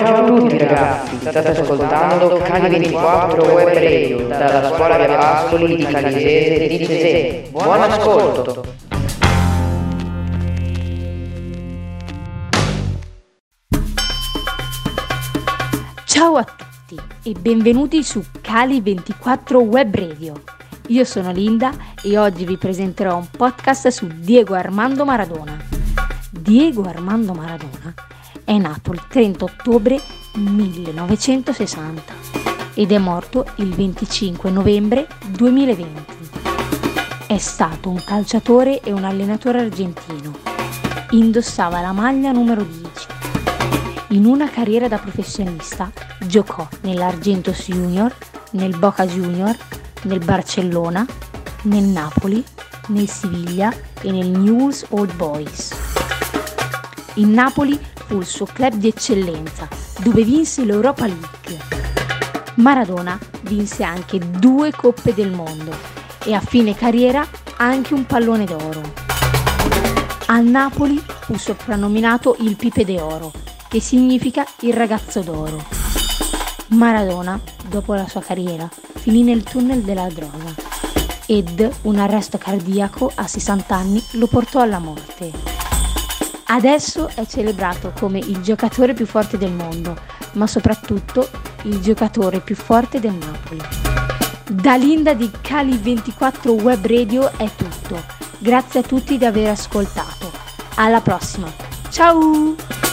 ciao a tutti ragazzi, state ascoltando Cali 24 Web Radio dalla scuola Via Pascoli di Calisese di Cesè. Buon ascolto! Ciao a tutti e benvenuti su Cali 24 Web Radio. Io sono Linda e oggi vi presenterò un podcast su Diego Armando Maradona. Diego Armando Maradona è nato il 30 ottobre 1960 ed è morto il 25 novembre 2020. È stato un calciatore e un allenatore argentino. Indossava la maglia numero 10. In una carriera da professionista giocò nell'Argentos Junior, nel Boca Junior, nel Barcellona, nel Napoli, nel Siviglia e nel News Old Boys. In Napoli fu il suo club di eccellenza, dove vinse l'Europa League. Maradona vinse anche due Coppe del Mondo e a fine carriera anche un pallone d'oro. Al Napoli fu soprannominato il Pipe d'Oro, che significa il ragazzo d'oro. Maradona, dopo la sua carriera, finì nel tunnel della droga ed un arresto cardiaco a 60 anni lo portò alla morte. Adesso è celebrato come il giocatore più forte del mondo, ma soprattutto il giocatore più forte del Napoli. Da Linda di Cali 24 Web Radio è tutto. Grazie a tutti di aver ascoltato. Alla prossima. Ciao!